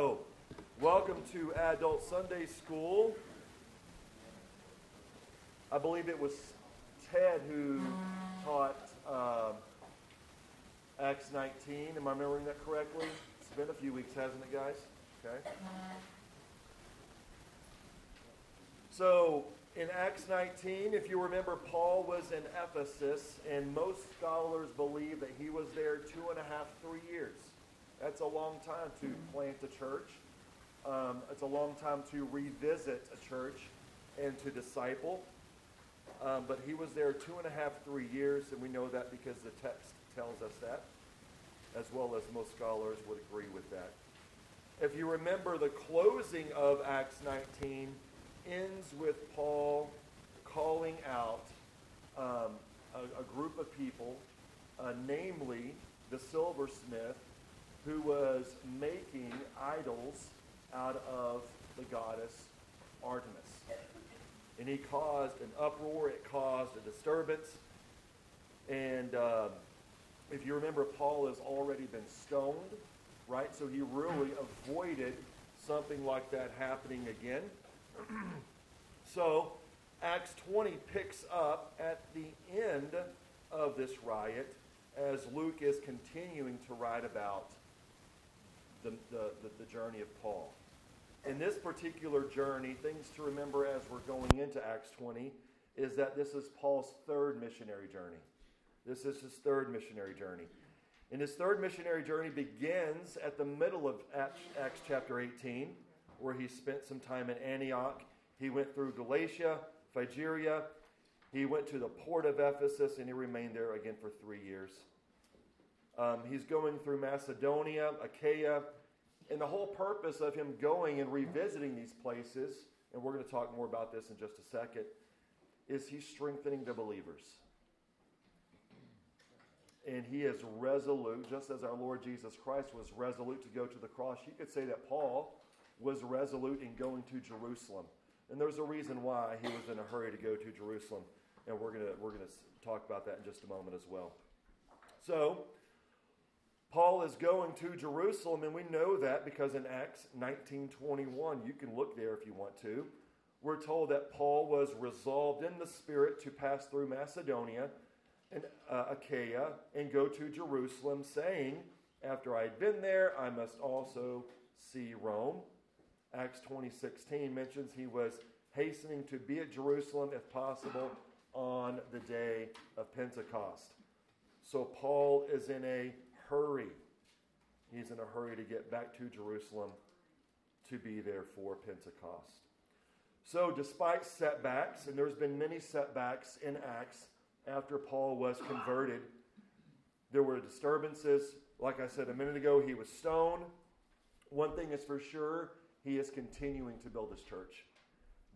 So, welcome to Adult Sunday School. I believe it was Ted who taught um, Acts 19. Am I remembering that correctly? It's been a few weeks, hasn't it, guys? Okay. So, in Acts 19, if you remember, Paul was in Ephesus, and most scholars believe that he was there two and a half, three years. That's a long time to plant a church. Um, it's a long time to revisit a church and to disciple. Um, but he was there two and a half, three years, and we know that because the text tells us that, as well as most scholars would agree with that. If you remember, the closing of Acts 19 ends with Paul calling out um, a, a, group of people, uh, namely the silversmith, who was making idols out of the goddess Artemis. And he caused an uproar, it caused a disturbance. And uh, if you remember, Paul has already been stoned, right? So he really avoided something like that happening again. so Acts 20 picks up at the end of this riot as Luke is continuing to write about the, the, the, journey of Paul. In this particular journey, things to remember as we're going into Acts 20 is that this is Paul's third missionary journey. This is his third missionary journey. And his third missionary journey begins at the middle of Acts chapter 18, where he spent some time in Antioch. He went through Galatia, Phrygia. He went to the port of Ephesus, and he remained there again for three years. Um, he's going through Macedonia, Achaia, and the whole purpose of him going and revisiting these places, and we're going to talk more about this in just a second, is he's strengthening the believers. And he is resolute, just as our Lord Jesus Christ was resolute to go to the cross. You could say that Paul was resolute in going to Jerusalem. And there's a reason why he was in a hurry to go to Jerusalem. And we're going to, we're going to talk about that in just a moment as well. So, Paul is going to Jerusalem, and we know that because in Acts 19:21, you can look there if you want to. We're told that Paul was resolved in the Spirit to pass through Macedonia and uh, Achaia and go to Jerusalem, saying, "After I had been there, I must also see Rome." Acts 20:16 mentions he was hastening to be at Jerusalem, if possible, on the day of Pentecost. So Paul is in a hurry. He's in a hurry to get back to Jerusalem to be there for Pentecost. So, despite setbacks, and there's been many setbacks in Acts after Paul was converted, there were disturbances. Like I said a minute ago, he was stoned. One thing is for sure, he is continuing to build his church.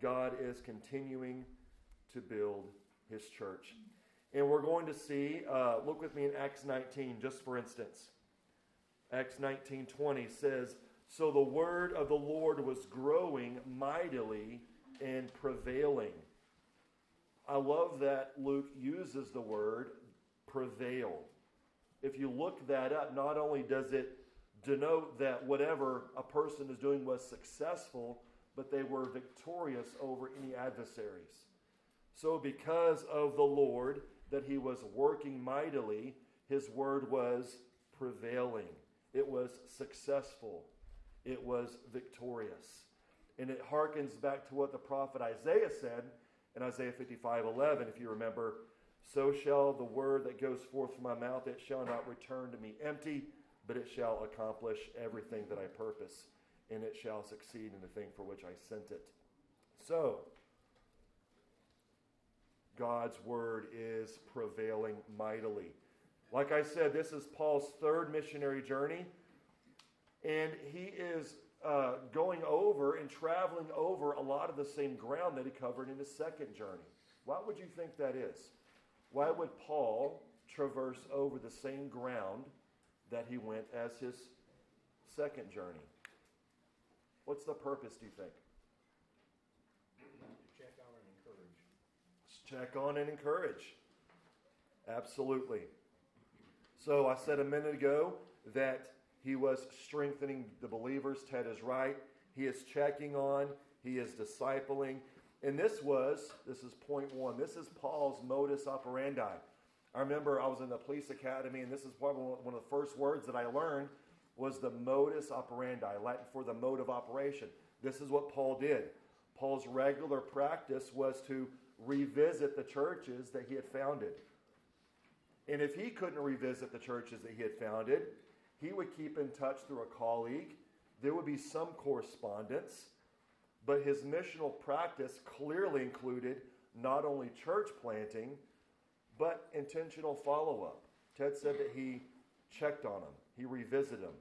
God is continuing to build his church. And we're going to see, uh, look with me in Acts 19, just for instance. Acts 19 20 says, So the word of the Lord was growing mightily and prevailing. I love that Luke uses the word prevail. If you look that up, not only does it denote that whatever a person is doing was successful, but they were victorious over any adversaries. So, because of the Lord, that he was working mightily, his word was prevailing. It was successful. It was victorious. And it harkens back to what the prophet Isaiah said in Isaiah 55 11, if you remember. So shall the word that goes forth from my mouth, it shall not return to me empty, but it shall accomplish everything that I purpose, and it shall succeed in the thing for which I sent it. So, God's word is prevailing mightily. Like I said, this is Paul's third missionary journey, and he is uh, going over and traveling over a lot of the same ground that he covered in his second journey. Why would you think that is? Why would Paul traverse over the same ground that he went as his second journey? What's the purpose, do you think? Check on and encourage. Absolutely. So I said a minute ago that He was strengthening the believers. Ted is right. He is checking on, he is discipling. And this was, this is point one, this is Paul's modus operandi. I remember I was in the police academy, and this is probably one of the first words that I learned was the modus operandi, Latin for the mode of operation. This is what Paul did. Paul's regular practice was to revisit the churches that he had founded. And if he couldn't revisit the churches that he had founded, he would keep in touch through a colleague. There would be some correspondence, but his missional practice clearly included not only church planting, but intentional follow up. Ted said that he checked on them, he revisited them.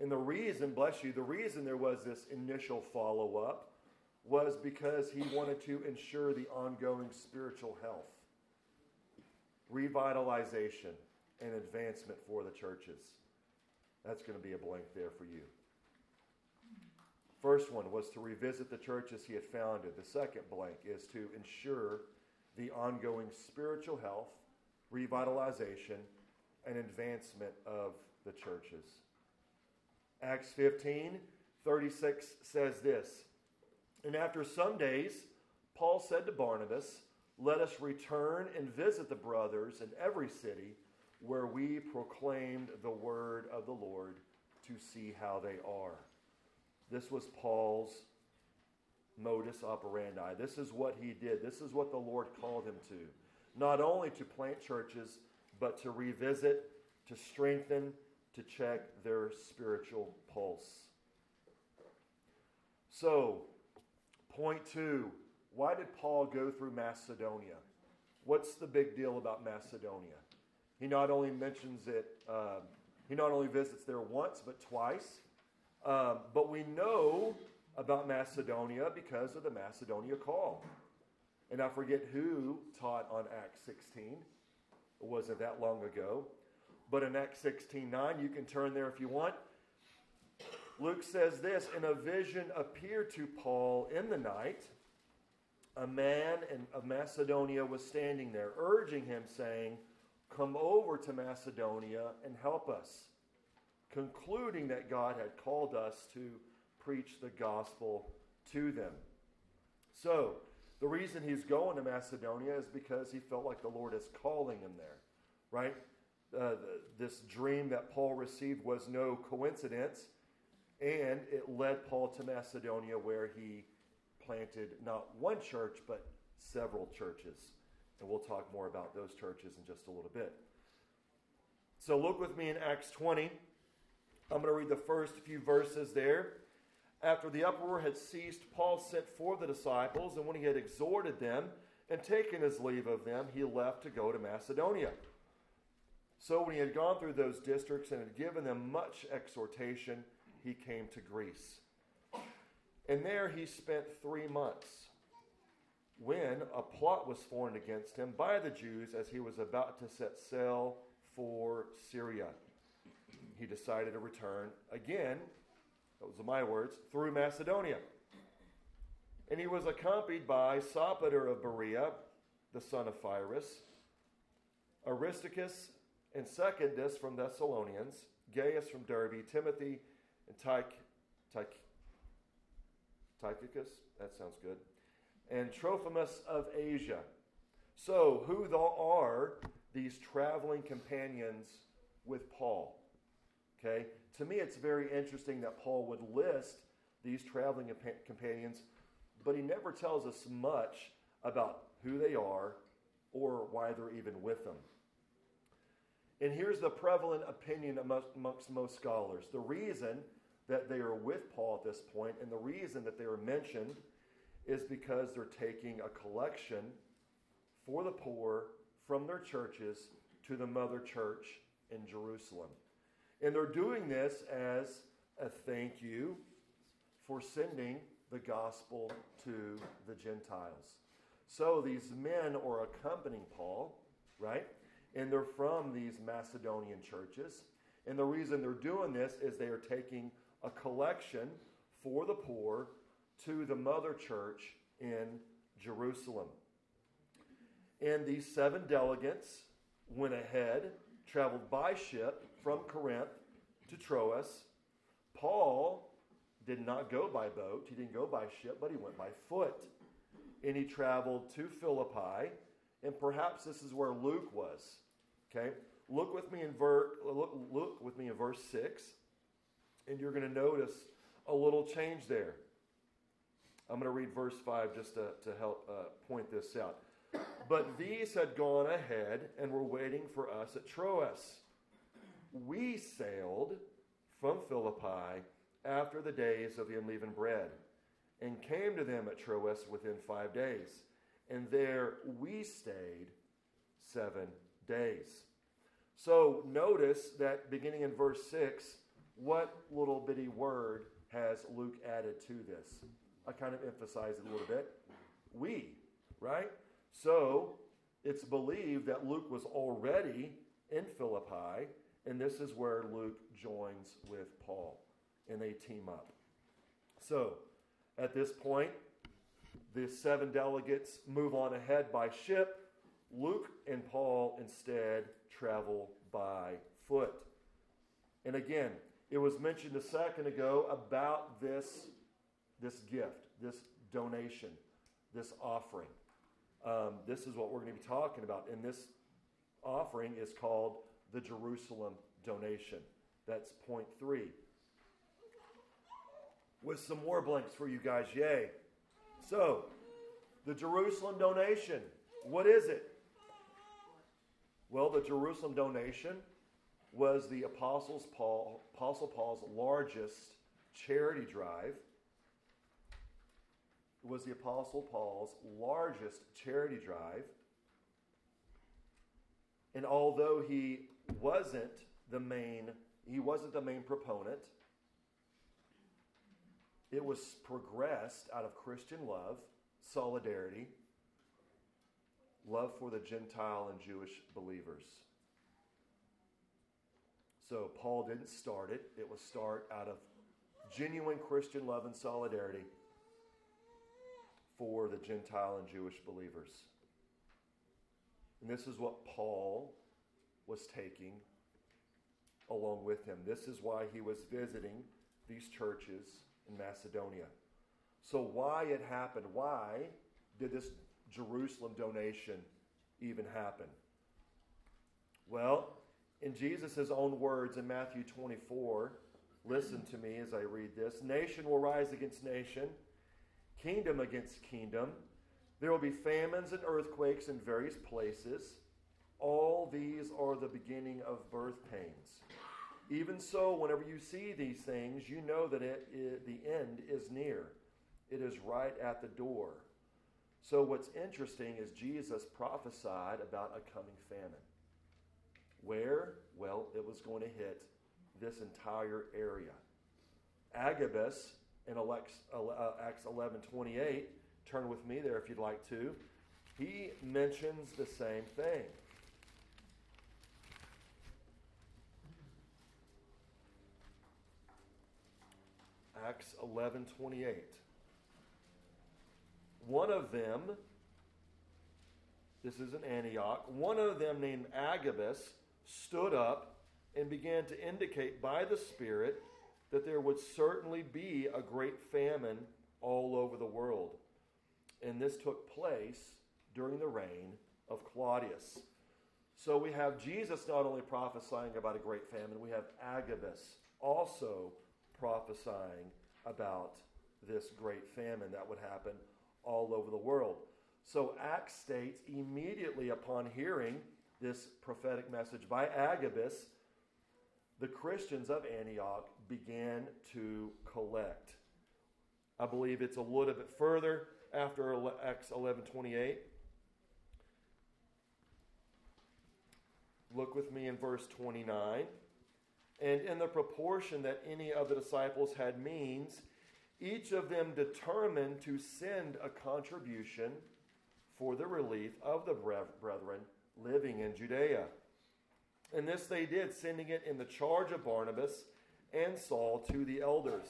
And the reason, bless you, the reason there was this initial follow up was because he wanted to ensure the ongoing spiritual health, revitalization, and advancement for the churches. That's going to be a blank there for you. First one was to revisit the churches he had founded. The second blank is to ensure the ongoing spiritual health, revitalization, and advancement of the churches. Acts 15 36 says this And after some days, Paul said to Barnabas, Let us return and visit the brothers in every city where we proclaimed the word of the Lord to see how they are. This was Paul's modus operandi. This is what he did. This is what the Lord called him to. Not only to plant churches, but to revisit, to strengthen, to check their spiritual pulse. So, point two why did Paul go through Macedonia? What's the big deal about Macedonia? He not only mentions it, um, he not only visits there once, but twice. Um, but we know about Macedonia because of the Macedonia call. And I forget who taught on Acts 16. It wasn't that long ago. But in Acts 16 9, you can turn there if you want. Luke says this In a vision appeared to Paul in the night. A man in, of Macedonia was standing there, urging him, saying, Come over to Macedonia and help us, concluding that God had called us to preach the gospel to them. So, the reason he's going to Macedonia is because he felt like the Lord is calling him there, right? Uh, this dream that Paul received was no coincidence, and it led Paul to Macedonia where he planted not one church, but several churches. And we'll talk more about those churches in just a little bit. So look with me in Acts 20. I'm going to read the first few verses there. After the uproar had ceased, Paul sent for the disciples, and when he had exhorted them and taken his leave of them, he left to go to Macedonia. So when he had gone through those districts and had given them much exhortation, he came to Greece. And there he spent three months when a plot was formed against him by the Jews as he was about to set sail for Syria. He decided to return again those are my words, through Macedonia. And he was accompanied by Sopater of Berea, the son of Pyrrhus, Aristarchus and Secundus from Thessalonians, Gaius from Derbe, Timothy and Tych, Tych, Tychicus, that sounds good, and Trophimus of Asia. So, who are these traveling companions with Paul? Okay, to me, it's very interesting that Paul would list these traveling companions, but he never tells us much about who they are or why they're even with them. And here's the prevalent opinion amongst most scholars. The reason that they are with Paul at this point and the reason that they are mentioned is because they're taking a collection for the poor from their churches to the mother church in Jerusalem. And they're doing this as a thank you for sending the gospel to the Gentiles. So these men are accompanying Paul, right? And they're from these Macedonian churches. And the reason they're doing this is they are taking a collection for the poor to the mother church in Jerusalem. And these seven delegates went ahead, traveled by ship from Corinth to Troas. Paul did not go by boat, he didn't go by ship, but he went by foot. And he traveled to Philippi, and perhaps this is where Luke was. Okay? Look with me in ver- look, look with me in verse 6, and you're going to notice a little change there. I'm going to read verse 5 just to, to help uh, point this out. But these had gone ahead and were waiting for us at Troas. We sailed from Philippi after the days of the unleavened bread and came to them at Troas within five days. And there we stayed seven days. So notice that beginning in verse 6, what little bitty word has Luke added to this? I kind of emphasize it a little bit. We, right? So it's believed that Luke was already in Philippi, and this is where Luke joins with Paul, and they team up. So at this point, the seven delegates move on ahead by ship. Luke and Paul instead travel by foot. And again, it was mentioned a second ago about this, this gift, this donation, this offering. Um, this is what we're going to be talking about. And this offering is called the Jerusalem donation. That's point three. With some more blanks for you guys, yay. So, the Jerusalem donation, what is it? Well, the Jerusalem donation was the Apostles Paul, Apostle Paul's largest charity drive. It was the Apostle Paul's largest charity drive. And although he wasn't the main, he wasn't the main proponent, it was progressed out of Christian love, solidarity, love for the Gentile and Jewish believers. So Paul didn't start it, it was start out of genuine Christian love and solidarity for the Gentile and Jewish believers. And this is what Paul was taking along with him. This is why he was visiting these churches in Macedonia. So, why it happened? Why did this Jerusalem donation even happen? Well, in Jesus' own words in Matthew 24, listen to me as I read this nation will rise against nation, kingdom against kingdom. There will be famines and earthquakes in various places. All these are the beginning of birth pains. Even so, whenever you see these things, you know that it, it, the end is near. It is right at the door. So, what's interesting is Jesus prophesied about a coming famine. Where? Well, it was going to hit this entire area. Agabus in uh, Acts 11 28, turn with me there if you'd like to, he mentions the same thing. Acts 11 28. One of them, this is in Antioch, one of them named Agabus stood up and began to indicate by the Spirit that there would certainly be a great famine all over the world. And this took place during the reign of Claudius. So we have Jesus not only prophesying about a great famine, we have Agabus also prophesying about this great famine that would happen all over the world. So Acts states immediately upon hearing this prophetic message by Agabus, the Christians of Antioch began to collect. I believe it's a little bit further after Acts 11:28. Look with me in verse 29 and in the proportion that any of the disciples had means, each of them determined to send a contribution for the relief of the brethren living in Judea. And this they did, sending it in the charge of Barnabas and Saul to the elders.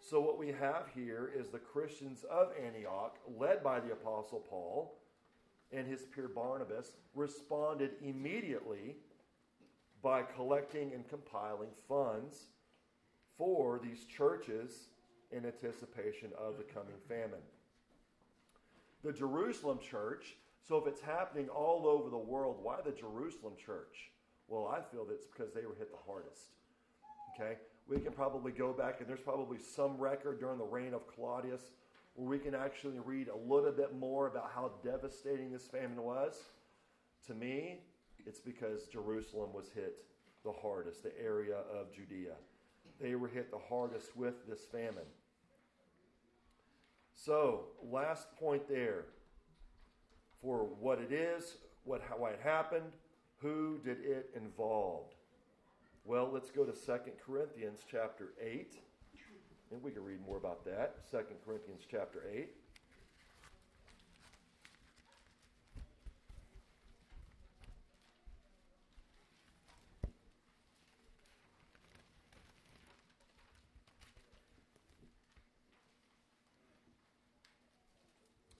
So, what we have here is the Christians of Antioch, led by the Apostle Paul and his peer Barnabas, responded immediately by collecting and compiling funds for these churches in anticipation of the coming famine. The Jerusalem church, so if it's happening all over the world, why the Jerusalem church? Well, I feel that it's because they were hit the hardest. Okay? We can probably go back, and there's probably some record during the reign of Claudius where we can actually read a little bit more about how devastating this famine was. To me, it's because Jerusalem was hit the hardest, the area of Judea. They were hit the hardest with this famine. So, last point there for what it is, what how it happened, who did it involve? Well, let's go to 2 Corinthians chapter 8. And we can read more about that. 2 Corinthians chapter 8.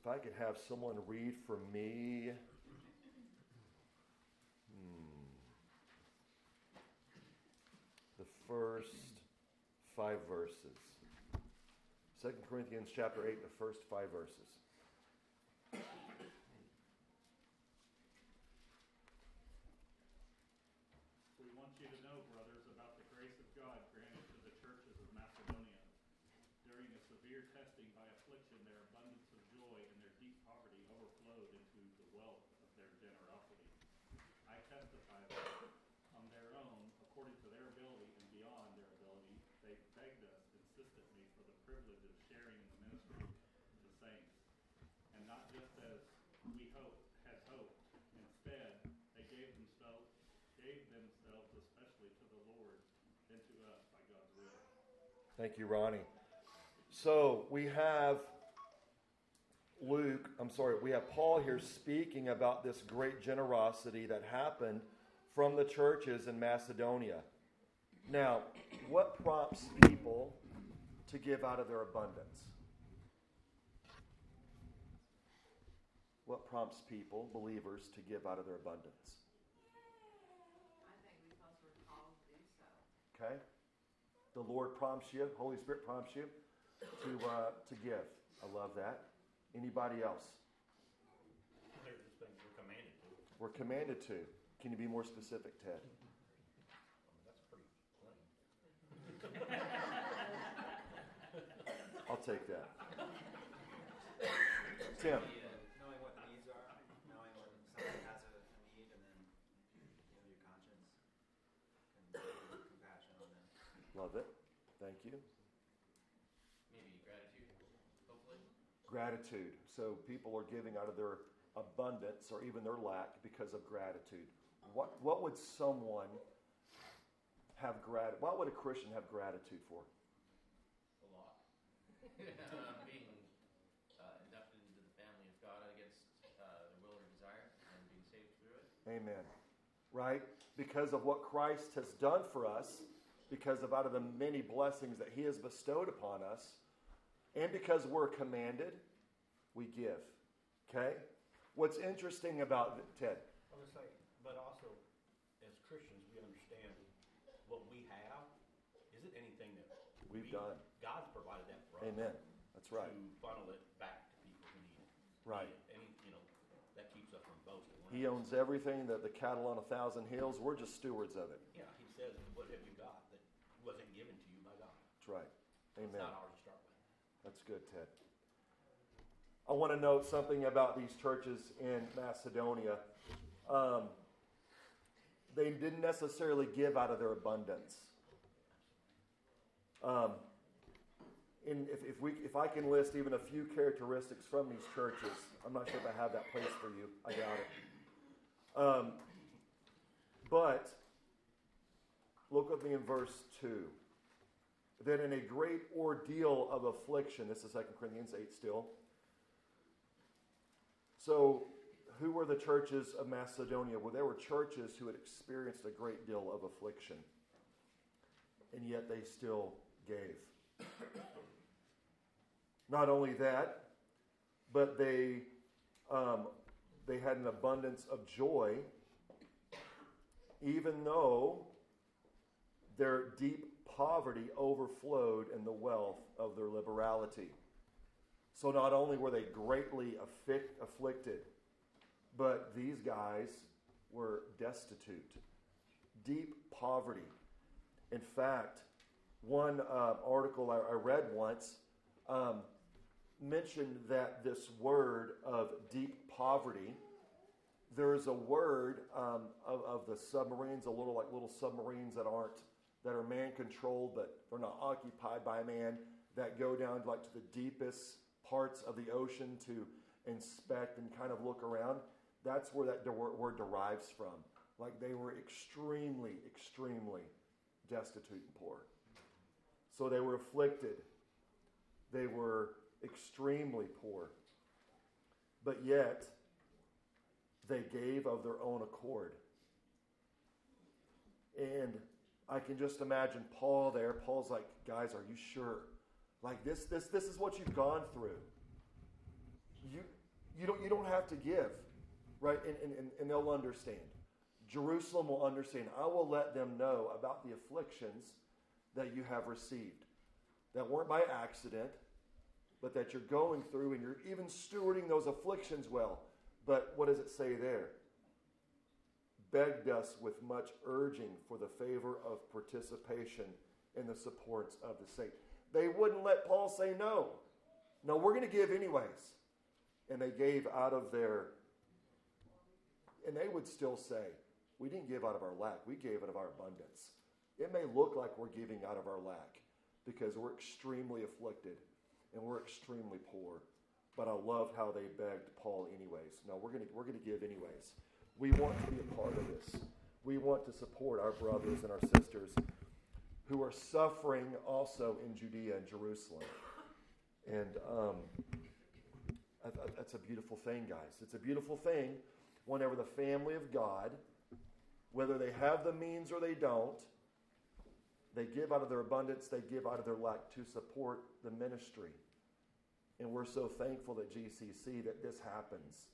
If I could have someone read for me. Hmm, the first five verses. 2 Corinthians chapter 8, the first five verses. We want you to know, brothers, about the grace of God granted to the churches of Macedonia. During a severe testing by affliction, their abundance of joy and their deep poverty overflowed into the wealth of their generosity. I testify that on their own, according to their ability and beyond their ability, they begged us insistently for the privilege of sharing in the ministry of the saints. And not just as we hoped, had hoped. Instead, they gave themselves, gave themselves especially to the Lord than to us by God's will. Thank you, Ronnie. So we have Luke, I'm sorry, we have Paul here speaking about this great generosity that happened from the churches in Macedonia. Now, what prompts people to give out of their abundance? What prompts people, believers, to give out of their abundance? I think because we're called to do so. Okay? The Lord prompts you, Holy Spirit prompts you to, uh, to give. I love that. Anybody else? There's things we're commanded to. We're commanded to. Can you be more specific, Ted? I mean, that's pretty plain. I'll take that. Tim. The, uh, knowing what the needs are, knowing when someone has a, a need, and then you know your conscience can have compassion on them. Love it. Thank you. Maybe gratitude, hopefully. Gratitude. So people are giving out of their abundance or even their lack because of gratitude. What, what would someone have grat? What would a Christian have gratitude for? A lot. uh, being uh, inducted into the family of God against uh, their will or desire and being saved through it. Amen. Right? Because of what Christ has done for us, because of out of the many blessings that He has bestowed upon us, and because we're commanded, we give. Okay? What's interesting about Ted? I would say, but also, as Christians, we understand what we have isn't anything that We've we- done. God's provided that for us. Amen. That's right. To funnel it back to people who need it. Right. Any, you know, that keeps us from boasting. We're He owns everything, that the cattle on a thousand hills. We're just stewards of it. Yeah, he says, what have you got that wasn't given to you by God? That's right. It's Amen. not ours to start with. That's good, Ted. I want to note something about these churches in Macedonia. Um, they didn't necessarily give out of their abundance. Um, in, if, if, we, if I can list even a few characteristics from these churches, I'm not sure if I have that place for you. I got it. Um, but look with me in verse 2 that in a great ordeal of affliction, this is 2 Corinthians 8 still. So, who were the churches of Macedonia? Well, there were churches who had experienced a great deal of affliction, and yet they still gave. Not only that, but they, um, they had an abundance of joy even though their deep poverty overflowed in the wealth of their liberality. So not only were they greatly afflicted, but these guys were destitute, deep poverty. In fact, one uh, article I, I, read once um, mentioned that this word of deep poverty, there's a word um, of, of the submarines, a little like little submarines that aren't that are man controlled, but they're not occupied by man, that go down like to the deepest parts of the ocean to inspect and kind of look around. That's where that word derives from. Like they were extremely, extremely destitute and poor. So they were afflicted. They were extremely poor. But yet, they gave of their own accord. And I can just imagine Paul there. Paul's like, guys, are you sure? Like this, this, this is what you've gone through. You, you don't, you don't have to give, right? And, and, and they'll understand. Jerusalem will understand. I will let them know about the afflictions that you have received, that weren't by accident, but that you're going through, and you're even stewarding those afflictions well. But what does it say there? Begged us with much urging for the favor of participation in the supports of the saint. They wouldn't let Paul say no. No, we're going to give anyways. And they gave out of their, and they would still say, we didn't give out of our lack, we gave out of our abundance. It may look like we're giving out of our lack because we're extremely afflicted and we're extremely poor. But I loved how they begged Paul anyways. No, we're going to, we're going to give anyways. We want to be a part of this. We want to support our brothers and our sisters who are suffering also in Judea and Jerusalem. And um, that's a beautiful thing, guys. It's a beautiful thing whenever the family of God, whether they have the means or they don't, they give out of their abundance, they give out of their lack to support the ministry. And we're so thankful at GCC that this happens.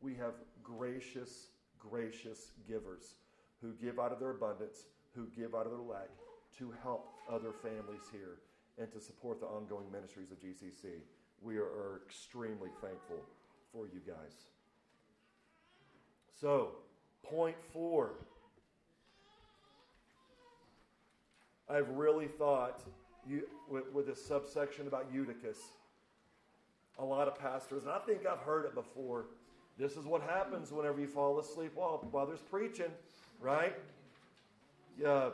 We have gracious gracious givers who give out of their abundance, who give out of their lack to help other families here and to support the ongoing ministries of GCC. We are, extremely thankful for you guys. So, point four. I've really thought you, with, with this subsection about Eutychus, a lot of pastors, and I think I've heard it before, this is what happens whenever you fall asleep while, while there's preaching, right? Yeah,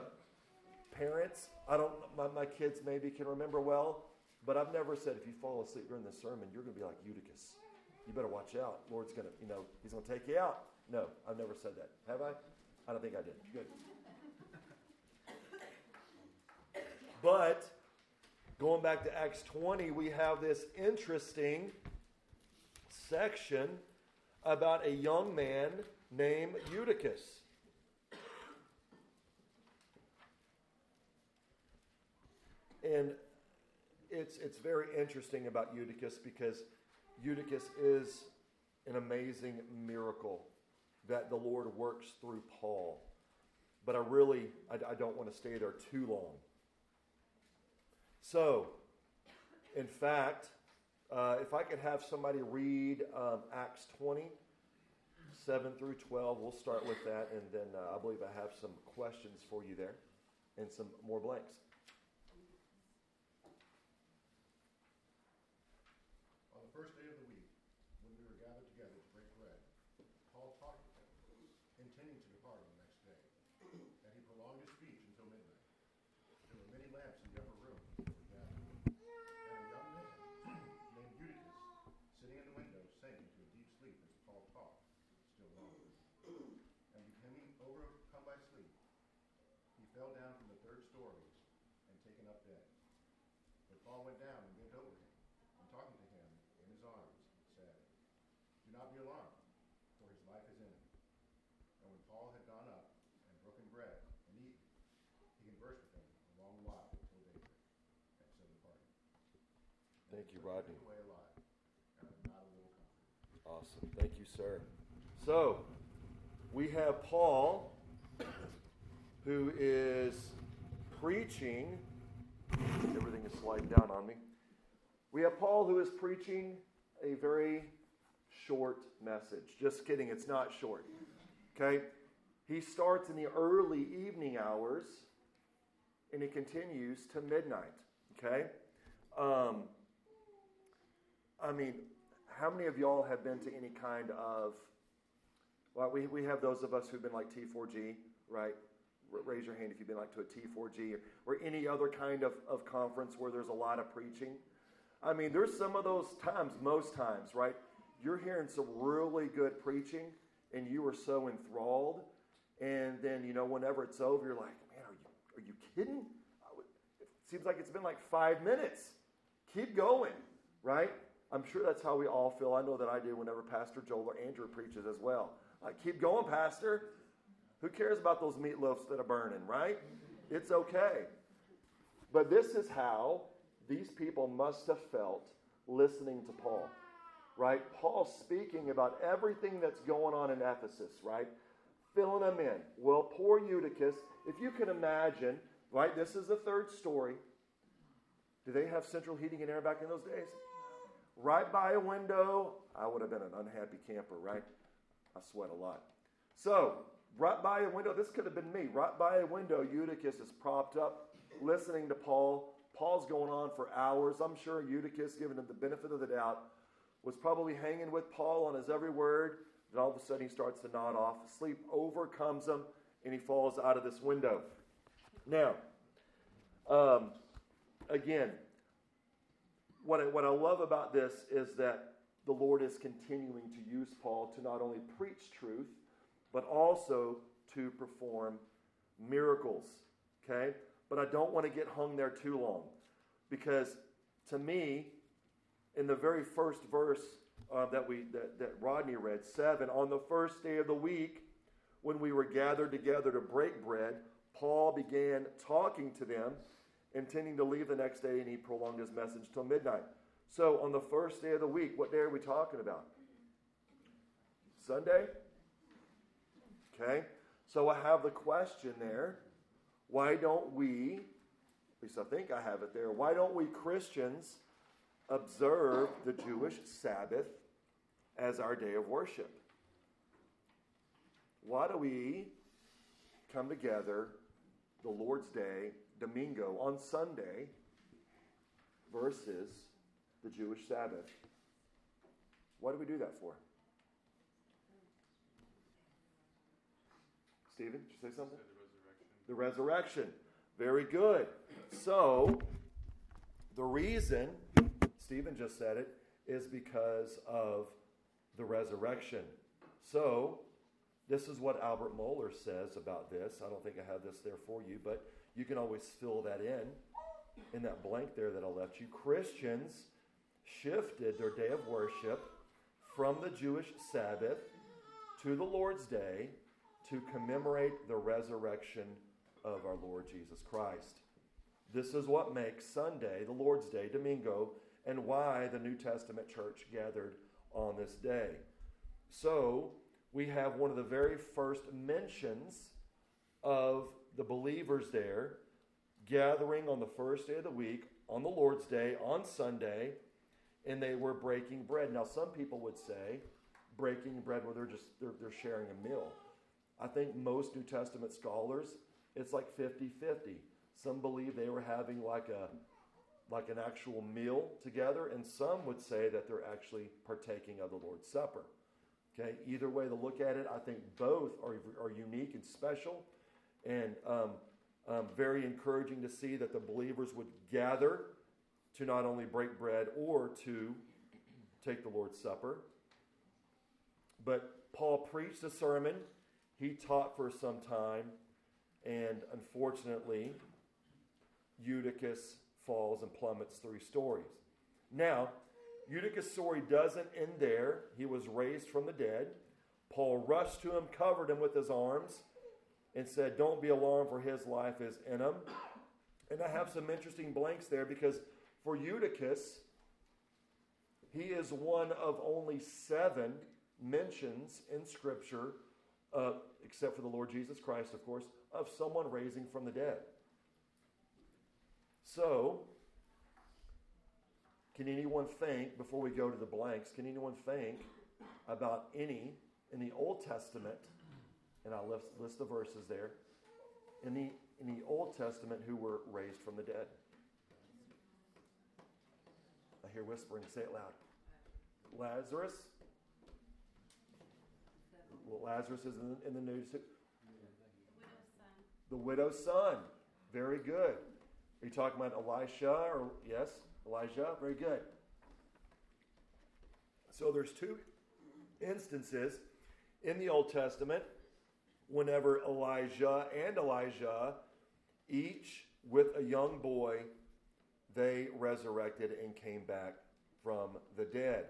parents, I don't, my, my kids maybe can remember well, but I've never said if you fall asleep during the sermon, you're going to be like Eutychus. You better watch out. Lord's going to, you know, he's going to take you out. No, I've never said that. Have I? I don't think I did. Good. But going back to Acts 20, we have this interesting section about a young man named Eutychus. And it's, it's very interesting about Eutychus because Eutychus is an amazing miracle that the Lord works through Paul. But I really, I, I don't want to stay there too long. So, in fact, uh, if I could have somebody read um, Acts 20, 7 through 12, we'll start with that, and then uh, I believe I have some questions for you there and some more blanks. Thank you, Rodney. Awesome. Thank you, sir. So, we have Paul who is preaching. Everything is sliding down on me. We have Paul who is preaching a very short message. Just kidding, it's not short. Okay? He starts in the early evening hours and he continues to midnight. Okay? Um, I mean, how many of y'all have been to any kind of, well, we, we have those of us who've been like T4G, right? R- raise your hand if you've been like to a T4G or, or any other kind of, of conference where there's a lot of preaching. I mean, there's some of those times, most times, right? You're hearing some really good preaching and you are so enthralled. And then, you know, whenever it's over, you're like, man, are you, are you kidding? It seems like it's been like five minutes. Keep going, right? I'm sure that's how we all feel. I know that I do whenever Pastor Joel or Andrew preaches as well. Like, keep going, Pastor. Who cares about those meatloafs that are burning, right? It's okay. But this is how these people must have felt listening to Paul, right? Paul speaking about everything that's going on in Ephesus, right? Filling them in. Well, poor Eutychus, if you can imagine, right? This is the third story. Do they have central heating and air back in those days? Right by a window, I would have been an unhappy camper, right? I sweat a lot. So, right by a window, this could have been me. Right by a window, Eutychus is propped up, listening to Paul. Paul's going on for hours. I'm sure Eutychus, giving him the benefit of the doubt, was probably hanging with Paul on his every word. Then all of a sudden he starts to nod off. Sleep overcomes him, and he falls out of this window. Now, um, again, what I, what I love about this is that the Lord is continuing to use Paul to not only preach truth, but also to perform miracles. Okay? But I don't want to get hung there too long because to me, in the very first verse uh, that, we, that, that Rodney read, 7, on the first day of the week, when we were gathered together to break bread, Paul began talking to them intending to leave the next day, and he prolonged his message till midnight. So, on the first day of the week, what day are we talking about? Sunday? Okay. So, I have the question there why don't we, at least I think I have it there, why don't we Christians observe the Jewish Sabbath as our day of worship? Why do we come together the Lord's Day Domingo on Sunday versus the Jewish Sabbath. Why do we do that for? Stephen, did you say something? The resurrection. The resurrection. Very good. So, the reason, Stephen just said it, is because of the resurrection. So, this is what Albert Mohler says about this. I don't think I have this there for you, but you can always fill that in, in that blank there that I left you. Christians shifted their day of worship from the Jewish Sabbath to the Lord's Day to commemorate the resurrection of our Lord Jesus Christ. This is what makes Sunday, the Lord's Day, Domingo, and why the New Testament church gathered on this day. So, we have one of the very first mentions of the believers there gathering on the first day of the week, on the Lord's Day, on Sunday, and they were breaking bread. Now, some people would say breaking bread where they're just they're, they're sharing a meal. I think most New Testament scholars, it's like 50 50. Some believe they were having like a like an actual meal together, and some would say that they're actually partaking of the Lord's Supper. Okay, either way to look at it, I think both are, are unique and special and um, um, very encouraging to see that the believers would gather to not only break bread or to take the Lord's Supper. But Paul preached a sermon, he taught for some time, and unfortunately, Eutychus falls and plummets three stories. Now, Eutychus' story doesn't end there. He was raised from the dead. Paul rushed to him, covered him with his arms, and said, Don't be alarmed, for his life is in him. And I have some interesting blanks there because for Eutychus, he is one of only seven mentions in Scripture, uh, except for the Lord Jesus Christ, of course, of someone raising from the dead. So, can anyone think, before we go to the blanks, can anyone think about any in the Old Testament, and I'll list, list the verses there, in the, in the Old Testament who were raised from the dead? I hear whispering, say it loud. Lazarus. Well, Lazarus is in, in the news. The widow's son. Very good. Are you talking about Elisha or yes, Elijah? Very good. So there's two instances in the Old Testament whenever Elijah and Elisha, each with a young boy, they resurrected and came back from the dead.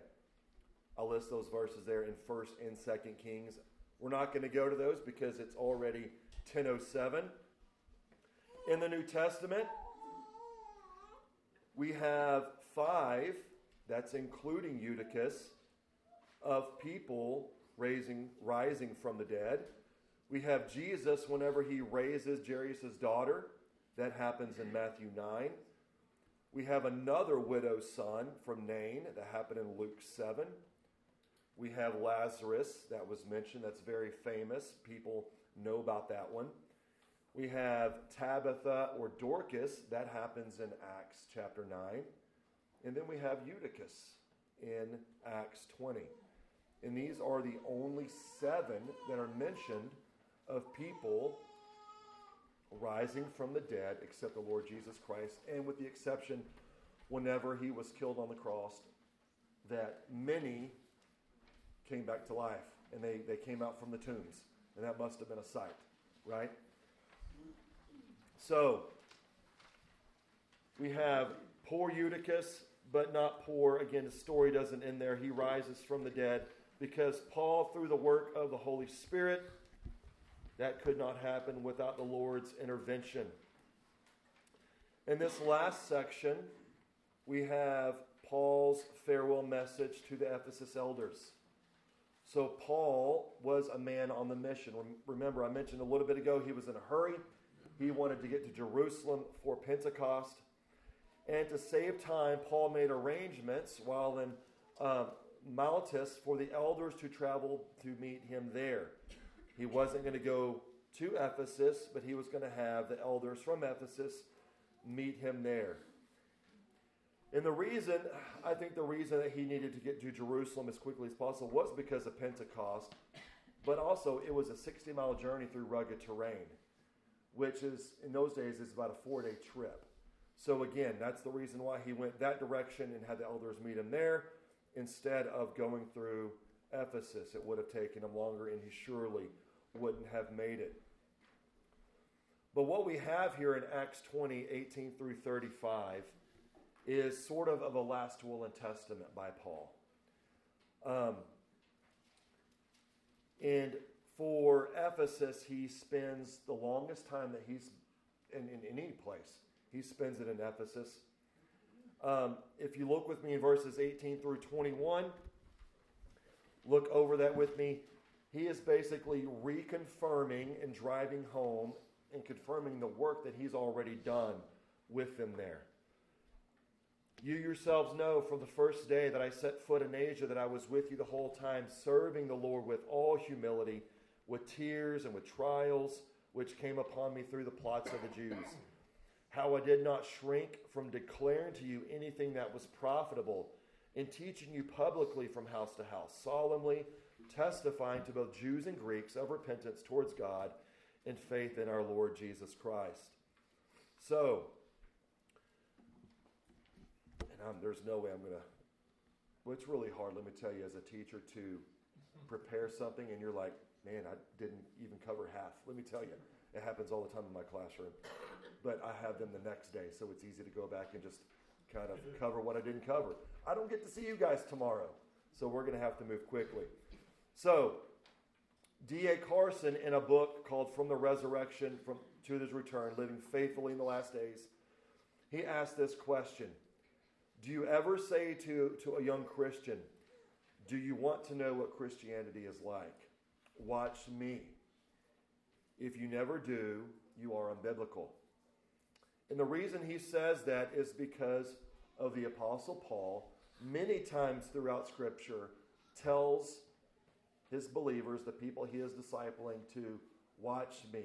I'll list those verses there in 1st and 2nd Kings. We're not going to go to those because it's already 1007. In the New Testament, we have five, that's including Eutychus, of people raising, rising from the dead. We have Jesus whenever he raises Jairus' daughter. That happens in Matthew 9. We have another widow's son from Nain that happened in Luke 7. We have Lazarus that was mentioned, that's very famous. People know about that one. We have Tabitha or Dorcas, that happens in Acts chapter 9. And then we have Eutychus in Acts 20. And these are the only seven that are mentioned of people rising from the dead except the Lord Jesus Christ, and with the exception whenever he was killed on the cross, that many came back to life and they, they came out from the tombs. And that must have been a sight, right? So, we have poor Eutychus, but not poor. Again, the story doesn't end there. He rises from the dead because Paul, through the work of the Holy Spirit, that could not happen without the Lord's intervention. In this last section, we have Paul's farewell message to the Ephesus elders. So, Paul was a man on the mission. Remember, I mentioned a little bit ago he was in a hurry. He wanted to get to Jerusalem for Pentecost. And to save time, Paul made arrangements while in uh, Miletus for the elders to travel to meet him there. He wasn't going to go to Ephesus, but he was going to have the elders from Ephesus meet him there. And the reason, I think the reason that he needed to get to Jerusalem as quickly as possible was because of Pentecost, but also it was a 60 mile journey through rugged terrain, which is, in those days, is about a four day trip. So again, that's the reason why he went that direction and had the elders meet him there instead of going through Ephesus. It would have taken him longer, and he surely wouldn't have made it. But what we have here in Acts 20, 18 through 35, is sort of of a last will and testament by Paul. Um, and for Ephesus, he spends the longest time that he's in, in, in any place. He spends it in Ephesus. Um, if you look with me in verses 18 through 21, look over that with me. He is basically reconfirming and driving home and confirming the work that he's already done with them there. You yourselves know from the first day that I set foot in Asia that I was with you the whole time, serving the Lord with all humility, with tears and with trials which came upon me through the plots of the Jews. How I did not shrink from declaring to you anything that was profitable, in teaching you publicly from house to house, solemnly testifying to both Jews and Greeks of repentance towards God and faith in our Lord Jesus Christ. So, and I'm, there's no way I'm going to. Well, it's really hard, let me tell you, as a teacher, to prepare something and you're like, man, I didn't even cover half. Let me tell you, it happens all the time in my classroom. But I have them the next day, so it's easy to go back and just kind of cover what I didn't cover. I don't get to see you guys tomorrow, so we're going to have to move quickly. So, D.A. Carson, in a book called From the Resurrection from, to His Return Living Faithfully in the Last Days, he asked this question do you ever say to, to a young Christian, Do you want to know what Christianity is like? Watch me. If you never do, you are unbiblical. And the reason he says that is because of the Apostle Paul, many times throughout Scripture, tells his believers, the people he is discipling, to watch me,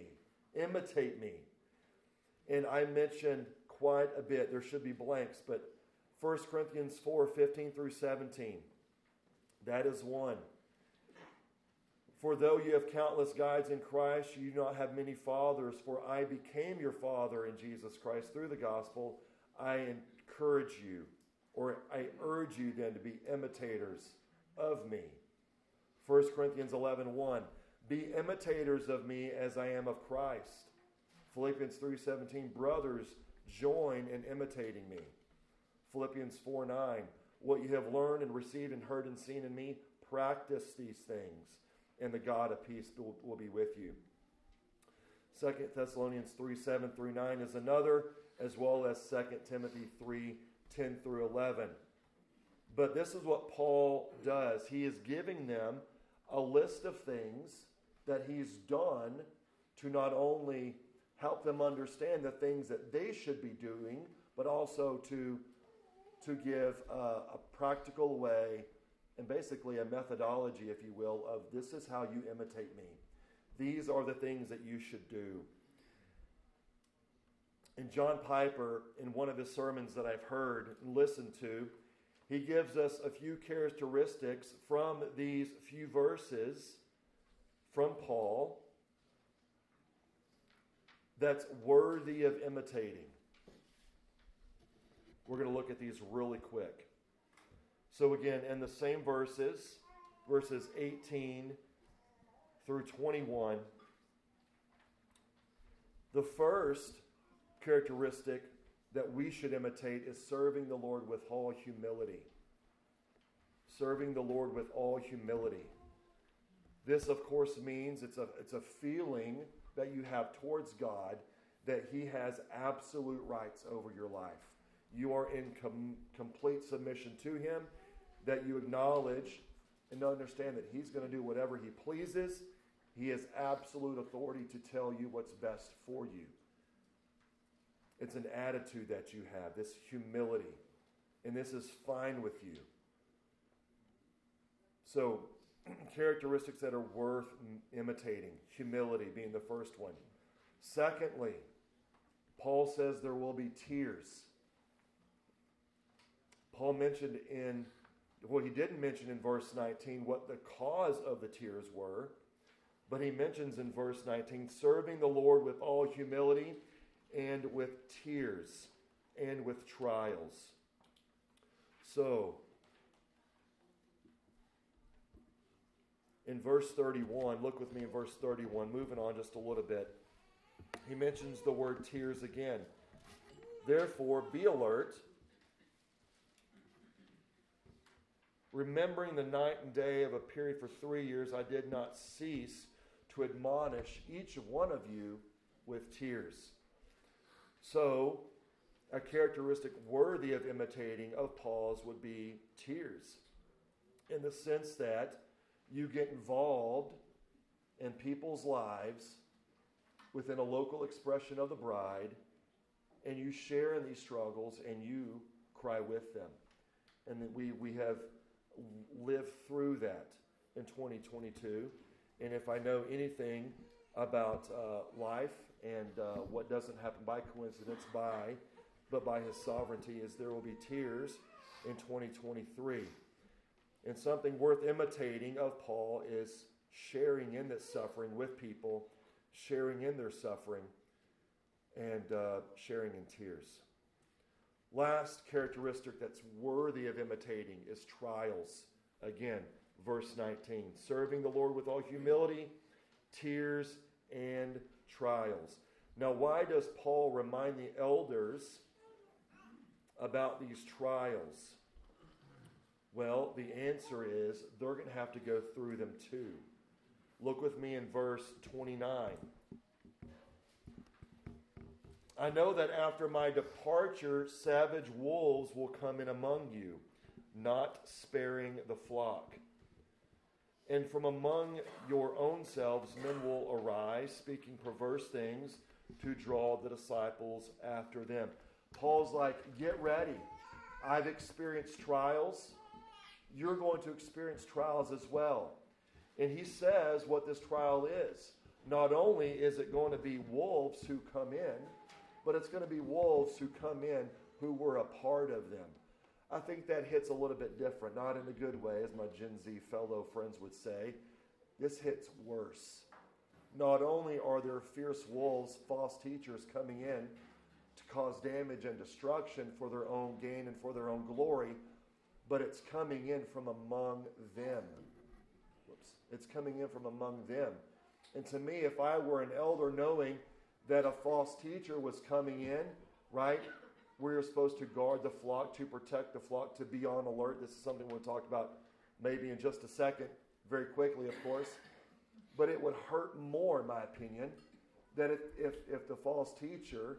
imitate me. And I mentioned quite a bit, there should be blanks, but 1 Corinthians 4 15 through 17. That is one. For though you have countless guides in Christ, you do not have many fathers, for I became your father in Jesus Christ through the gospel. I encourage you, or I urge you then to be imitators of me. 1 Corinthians 11 1. Be imitators of me as I am of Christ. Philippians 3:17 Brothers, join in imitating me. Philippians 4 9. What you have learned and received and heard and seen in me, practice these things, and the God of peace will, will be with you. 2 Thessalonians 3 7 through 9 is another, as well as 2 Timothy 3 10 through 11. But this is what Paul does. He is giving them a list of things that he's done to not only help them understand the things that they should be doing, but also to, to give a, a practical way and basically a methodology, if you will, of this is how you imitate me. These are the things that you should do. And John Piper, in one of his sermons that I've heard and listened to, he gives us a few characteristics from these few verses from Paul that's worthy of imitating. We're going to look at these really quick. So, again, in the same verses, verses 18 through 21, the first characteristic that we should imitate is serving the Lord with all humility. Serving the Lord with all humility. This, of course, means it's a, it's a feeling that you have towards God that He has absolute rights over your life. You are in com- complete submission to Him, that you acknowledge and understand that He's going to do whatever He pleases. He has absolute authority to tell you what's best for you. It's an attitude that you have, this humility. And this is fine with you. So, characteristics that are worth imitating humility being the first one. Secondly, Paul says there will be tears. Paul mentioned in, well, he didn't mention in verse 19 what the cause of the tears were, but he mentions in verse 19 serving the Lord with all humility and with tears and with trials. So, in verse 31, look with me in verse 31, moving on just a little bit. He mentions the word tears again. Therefore, be alert, remembering the night and day of a period for three years, I did not cease to admonish each one of you with tears. So, a characteristic worthy of imitating of Paul's would be tears, in the sense that you get involved in people's lives within a local expression of the bride, and you share in these struggles and you cry with them. And we, we have lived through that in 2022. And if I know anything about uh, life and uh, what doesn't happen by coincidence, by but by His sovereignty, is there will be tears in 2023. And something worth imitating of Paul is sharing in that suffering with people, sharing in their suffering, and uh, sharing in tears. Last characteristic that's worthy of imitating is trials. Again, verse 19 serving the Lord with all humility, tears, and trials. Now, why does Paul remind the elders about these trials? Well, the answer is they're going to have to go through them too. Look with me in verse 29. I know that after my departure, savage wolves will come in among you, not sparing the flock. And from among your own selves men will arise, speaking perverse things to draw the disciples after them. Paul's like, get ready. I've experienced trials. You're going to experience trials as well. And he says what this trial is. Not only is it going to be wolves who come in, but it's going to be wolves who come in who were a part of them. I think that hits a little bit different, not in a good way, as my Gen Z fellow friends would say. This hits worse. Not only are there fierce wolves, false teachers coming in to cause damage and destruction for their own gain and for their own glory, but it's coming in from among them. Whoops. It's coming in from among them. And to me, if I were an elder knowing that a false teacher was coming in, right, we're supposed to guard the flock, to protect the flock, to be on alert. This is something we'll talk about maybe in just a second, very quickly, of course. But it would hurt more, in my opinion, that if, if, if the false teacher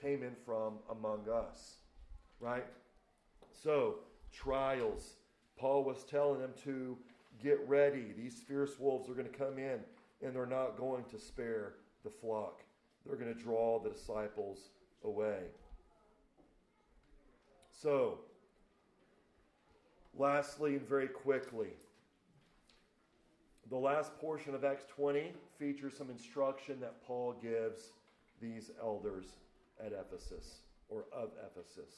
came in from among us, right? So, trials. Paul was telling them to get ready. These fierce wolves are going to come in, and they're not going to spare the flock. They're going to draw the disciples away. So, lastly, and very quickly, the last portion of Acts 20 features some instruction that Paul gives these elders at Ephesus or of Ephesus.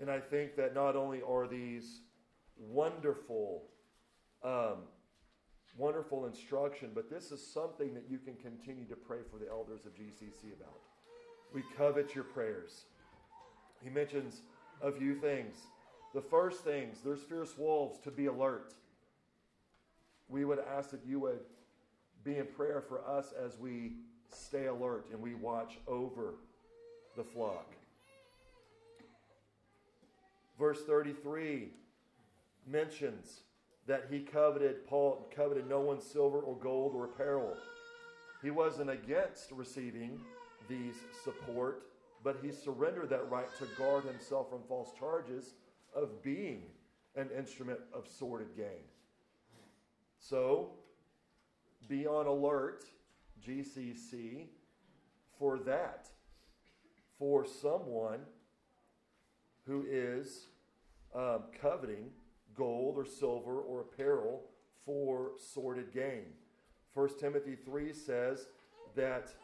And I think that not only are these wonderful, um, wonderful instruction, but this is something that you can continue to pray for the elders of GCC about. We covet your prayers. He mentions a few things. The first things, there's fierce wolves to be alert. We would ask that you would be in prayer for us as we stay alert and we watch over the flock. Verse 33 mentions that he coveted, Paul coveted no one's silver or gold or apparel. He wasn't against receiving these support, but he surrendered that right to guard himself from false charges of being an instrument of sordid gain. So, be on alert, GCC, for that. For someone who is um, coveting gold or silver or apparel for sordid gain. 1 Timothy 3 says that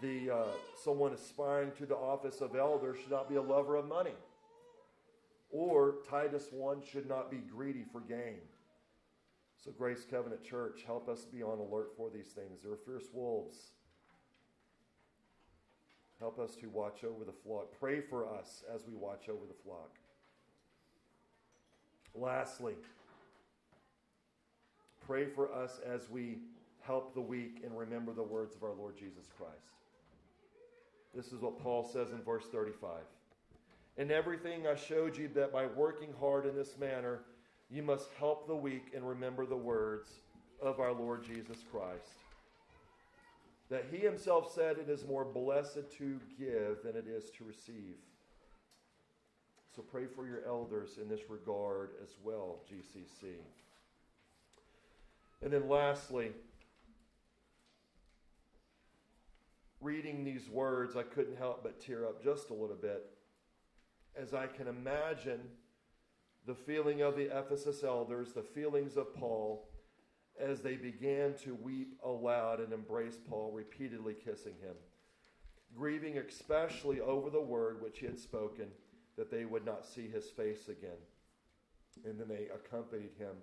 the uh, someone aspiring to the office of elder should not be a lover of money. Or Titus 1 should not be greedy for gain. So, Grace Covenant Church, help us be on alert for these things. There are fierce wolves. Help us to watch over the flock. Pray for us as we watch over the flock. Lastly, pray for us as we help the weak and remember the words of our Lord Jesus Christ. This is what Paul says in verse 35. In everything I showed you that by working hard in this manner, you must help the weak and remember the words of our Lord Jesus Christ. That he himself said it is more blessed to give than it is to receive. So pray for your elders in this regard as well, GCC. And then lastly, reading these words, I couldn't help but tear up just a little bit as I can imagine the feeling of the Ephesus elders, the feelings of Paul, as they began to weep aloud and embrace Paul, repeatedly kissing him, grieving especially over the word which he had spoken that they would not see his face again. And then they accompanied him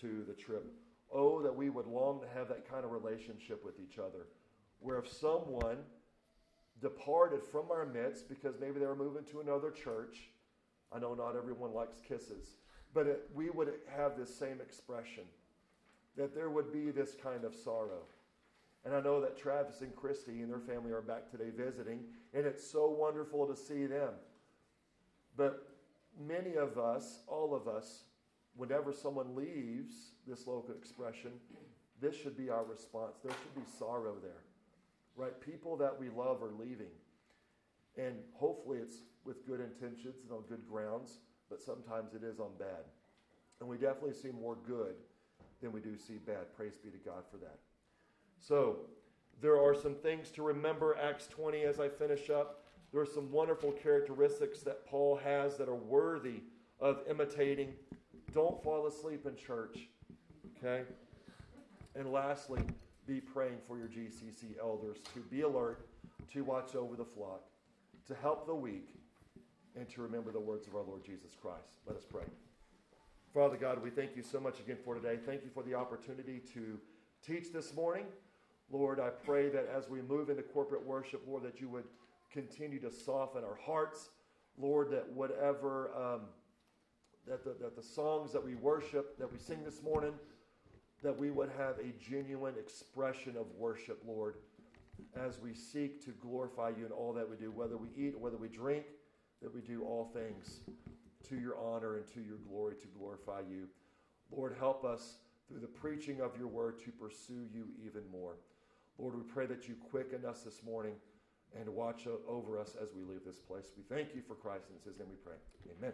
to the trip. Oh, that we would long to have that kind of relationship with each other where if someone departed from our midst because maybe they were moving to another church, I know not everyone likes kisses, but it, we would have this same expression that there would be this kind of sorrow. And I know that Travis and Christy and their family are back today visiting, and it's so wonderful to see them. But many of us, all of us, whenever someone leaves this local expression, this should be our response. There should be sorrow there right? People that we love are leaving. And hopefully it's with good intentions and on good grounds, but sometimes it is on bad. And we definitely see more good than we do see bad. Praise be to God for that. So, there are some things to remember, Acts 20, as I finish up. There are some wonderful characteristics that Paul has that are worthy of imitating. Don't fall asleep in church, okay? And lastly, be praying for your GCC elders to be alert, to watch over the flock, to help the weak, and to remember the words of our Lord Jesus Christ. Let us pray. Father God, we thank you so much again for today. Thank you for the opportunity to teach this morning. Lord, I pray that as we move into corporate worship, Lord, that you would continue to soften our hearts. Lord, that whatever, um, that, the, that the songs that we worship, that we sing this morning, that we would have a genuine expression of worship, Lord, as we seek to glorify you in all that we do, whether we eat or whether we drink, that we do all things to your honor and to your glory to glorify you. Lord, help us through the preaching of your word to pursue you even more. Lord, we pray that you quicken us this morning and watch over us as we leave this place. We thank you for Christ, and it's his name we pray. Amen.